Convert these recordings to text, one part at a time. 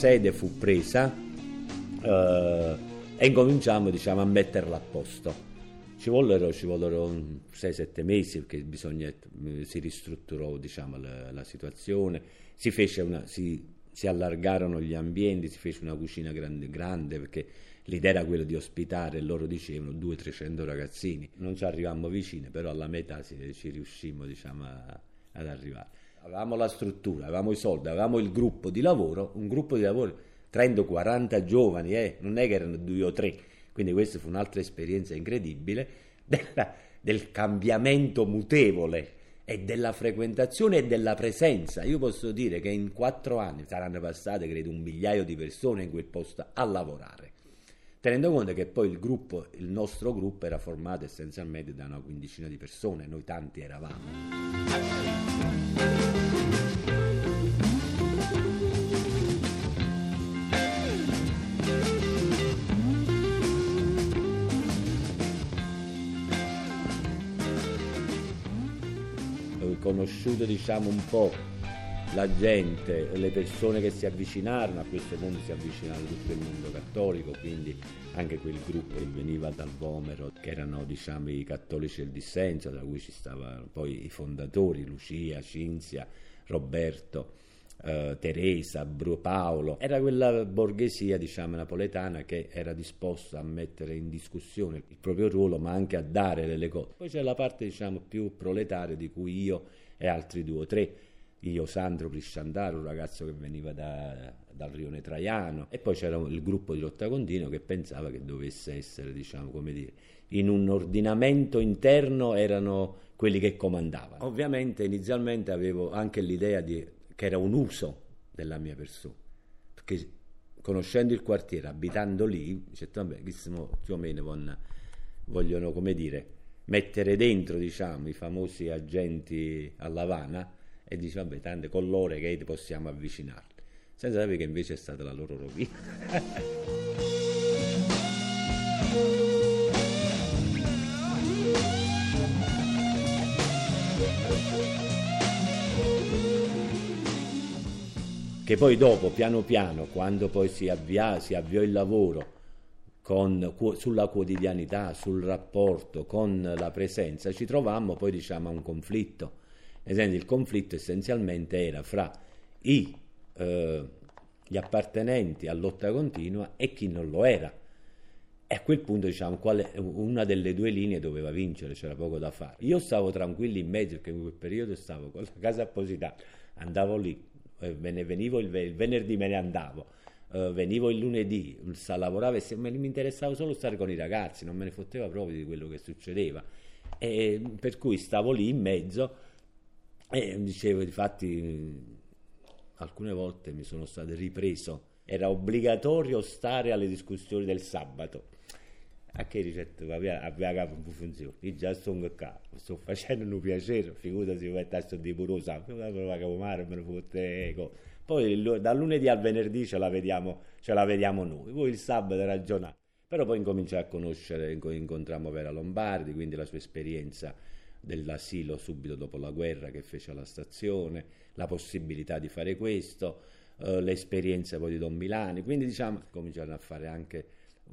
sede fu presa eh, e incominciamo diciamo, a metterla a posto. Ci vollero, ci vollero 6-7 mesi perché bisogna, eh, si ristrutturò diciamo, la, la, situazione, si, una, si, si, allargarono gli ambienti, si fece una cucina grande, grande perché l'idea era quella di ospitare, loro dicevano 200-300 ragazzini. Non ci arrivammo vicini, però alla metà ci, ci riuscimmo diciamo, a, ad arrivare avevamo la struttura, avevamo i soldi, avevamo il gruppo di lavoro, un gruppo di lavoro 30-40 giovani, eh, non è che erano due o tre, quindi questa fu un'altra esperienza incredibile della, del cambiamento mutevole e della frequentazione e della presenza. Io posso dire che in quattro anni saranno passate, credo, un migliaio di persone in quel posto a lavorare. Tenendo conto che poi il gruppo, il nostro gruppo era formato essenzialmente da una quindicina di persone, noi tanti eravamo. Conosciuto diciamo un po' la gente, le persone che si avvicinarono, a questo mondo si avvicinarono tutto il mondo cattolico, quindi anche quel gruppo che veniva dal Vomero, che erano diciamo i cattolici del dissenso, tra cui ci stavano poi i fondatori, Lucia, Cinzia, Roberto, eh, Teresa, Bru Paolo, era quella borghesia diciamo, napoletana che era disposta a mettere in discussione il proprio ruolo ma anche a dare delle cose. Poi c'è la parte diciamo, più proletaria di cui io e altri due o tre, io Sandro Prisciandaro, un ragazzo che veniva da, dal Rione Traiano e poi c'era il gruppo di Lotta Contino che pensava che dovesse essere, diciamo, come dire, in un ordinamento interno erano quelli che comandavano. Ovviamente inizialmente avevo anche l'idea di che era un uso della mia persona, perché conoscendo il quartiere, abitando lì, dice, vabbè, più o meno vogliono, come dire, mettere dentro, diciamo, i famosi agenti a Lavana e dice, vabbè, tante con loro che possiamo avvicinarli, senza sapere che invece è stata la loro rovina. che poi dopo, piano piano, quando poi si, avvia, si avviò il lavoro con, sulla quotidianità, sul rapporto, con la presenza, ci trovammo poi diciamo a un conflitto. Esempio, il conflitto essenzialmente era fra i, eh, gli appartenenti a lotta continua e chi non lo era. E a quel punto, diciamo, quale, una delle due linee doveva vincere, c'era poco da fare. Io stavo tranquillo in mezzo, perché in quel periodo stavo con la casa appositata, andavo lì, me ne venivo il, il, venerdì me ne andavo, uh, venivo il lunedì, lavoravo e mi interessava solo stare con i ragazzi, non me ne fotteva proprio di quello che succedeva. E, per cui stavo lì in mezzo e dicevo, infatti, alcune volte mi sono stato ripreso, era obbligatorio stare alle discussioni del sabato a che ricetta aveva capo funzione io già sono qua sto facendo un piacere figurati se mettessi di puro sangue la capo mare me ne fotte ecco. poi dal lunedì al venerdì ce la vediamo, ce la vediamo noi. Poi il sabato ragionare però poi incominciai a conoscere incontrammo Vera Lombardi quindi la sua esperienza dell'asilo subito dopo la guerra che fece alla stazione la possibilità di fare questo eh, l'esperienza poi di Don Milani. Quindi diciamo cominciarono a fare anche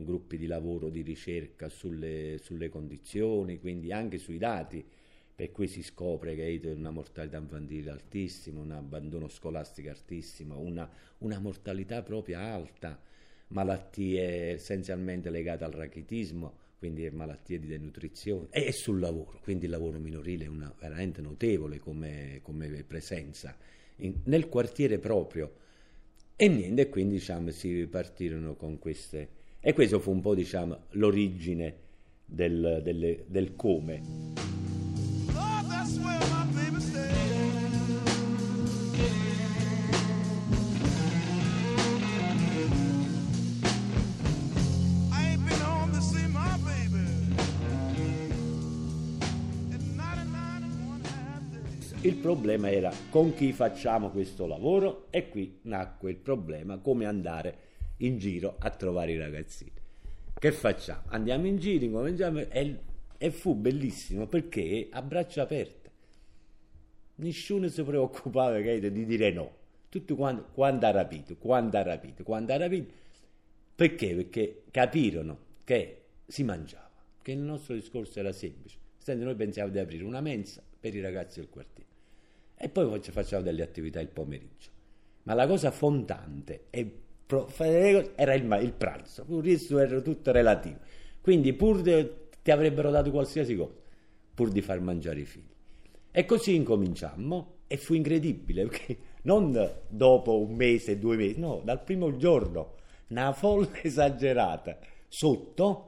gruppi di lavoro, di ricerca sulle, sulle condizioni, quindi anche sui dati, per cui si scopre che hai una mortalità infantile altissima, un abbandono scolastico altissimo, una, una mortalità proprio alta, malattie essenzialmente legate al rachitismo, quindi malattie di denutrizione, e sul lavoro, quindi il lavoro minorile è una, veramente notevole come, come presenza in, nel quartiere proprio. E niente, quindi diciamo, si partirono con queste e questo fu un po' diciamo, l'origine del, del, del come. Il problema era con chi facciamo questo lavoro e qui nacque il problema come andare in giro a trovare i ragazzini. Che facciamo? Andiamo in giro, incominciamo e, e fu bellissimo perché a braccia aperte. Nessuno si preoccupava di dire no. Tutto quanto, quando ha rapito, quando ha rapito, quando ha rapito. Perché? Perché capirono che si mangiava, che il nostro discorso era semplice. Senti, noi pensiamo di aprire una mensa per i ragazzi del quartiere e poi facciamo delle attività il pomeriggio. Ma la cosa fondante era il, il pranzo, il resto era tutto relativo. Quindi pur de, ti avrebbero dato qualsiasi cosa, pur di far mangiare i figli. E così incominciammo e fu incredibile, perché non dopo un mese, due mesi, no, dal primo giorno, una folla esagerata sotto.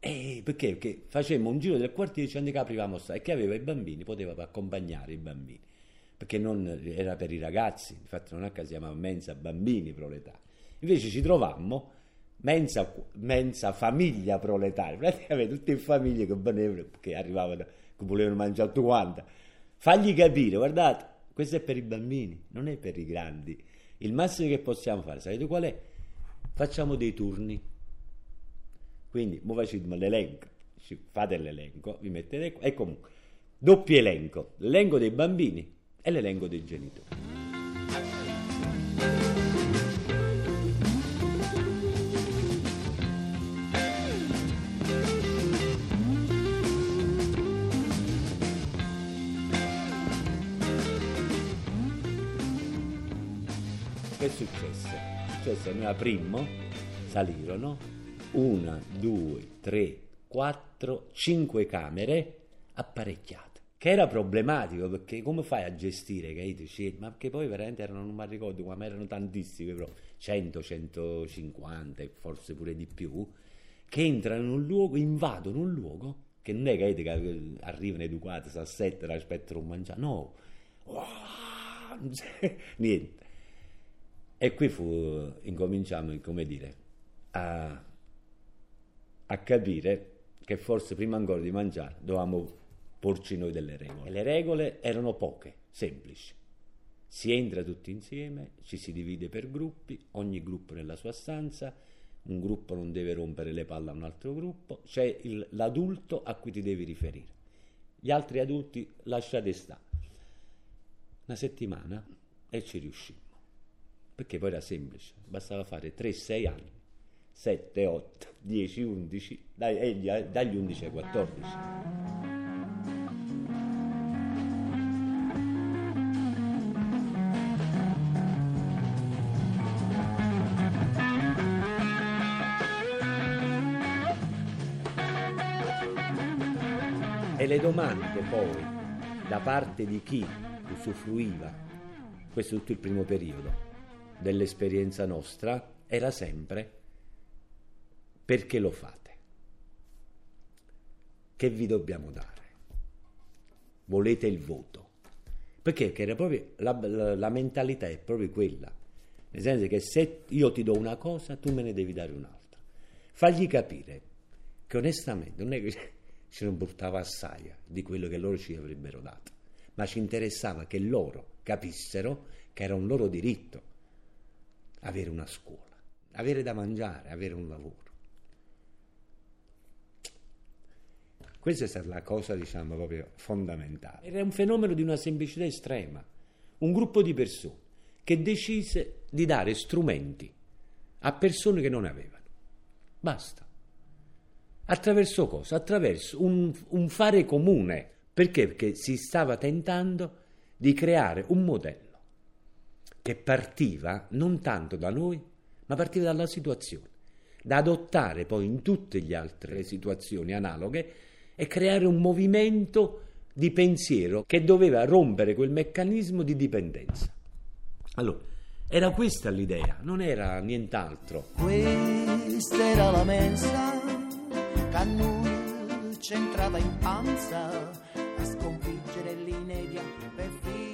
E perché? Perché facemmo un giro del quartiere dicendo che aprivamo e che aveva i bambini, poteva accompagnare i bambini perché non, era per i ragazzi, infatti non a caso si chiamava mensa bambini proletari. Invece ci trovammo mensa, mensa famiglia proletaria, praticamente tutte le famiglie che, venivano, che arrivavano, che volevano mangiare tutto quanto. Fagli capire, guardate, questo è per i bambini, non è per i grandi. Il massimo che possiamo fare, sapete qual è? Facciamo dei turni. Quindi, ora facciamo l'elenco, fate l'elenco, vi mettete qua, e comunque, doppio elenco, l'elenco dei bambini e l'elenco dei genitori. Che successe? Successe noi aprimmo, salirono una, due, tre, quattro, cinque camere apparecchiate che era problematico perché come fai a gestire dici, ma che poi veramente erano, non mi ricordo, ma erano tantissimi, però 100, 150 e forse pure di più, che entrano in un luogo, invadono un luogo, che non è che, che arrivano educati, si assettano, aspettano un mangiare, no, wow, niente. E qui fu, incominciamo, come dire, a, a capire che forse prima ancora di mangiare dovevamo porci noi delle regole. E le regole erano poche, semplici. Si entra tutti insieme, ci si divide per gruppi, ogni gruppo nella sua stanza, un gruppo non deve rompere le palle a un altro gruppo, c'è il, l'adulto a cui ti devi riferire. Gli altri adulti lasciate stare. Una settimana e ci riuscimmo. Perché poi era semplice, bastava fare 3-6 anni, 7, 8, 10, 11, dagli 11 ai 14. E le domande poi da parte di chi usufruiva, questo è tutto il primo periodo dell'esperienza nostra, era sempre perché lo fate? Che vi dobbiamo dare? Volete il voto? Perché? Proprio, la, la, la mentalità è proprio quella. Nel senso che se io ti do una cosa, tu me ne devi dare un'altra. Fagli capire che onestamente non è che ci non portava assai di quello che loro ci avrebbero dato, ma ci interessava che loro capissero che era un loro diritto avere una scuola, avere da mangiare, avere un lavoro. Questa è stata la cosa, diciamo, proprio fondamentale. Era un fenomeno di una semplicità estrema. Un gruppo di persone che decise di dare strumenti a persone che non avevano. Basta. Attraverso cosa? Attraverso un, un fare comune. Perché? Perché si stava tentando di creare un modello che partiva non tanto da noi, ma partiva dalla situazione, da adottare poi in tutte le altre situazioni analoghe e creare un movimento di pensiero che doveva rompere quel meccanismo di dipendenza. Allora, era questa l'idea, non era nient'altro. Questa era la mensa Cannullo c'entrava in panza a sconfiggere l'inedia per fine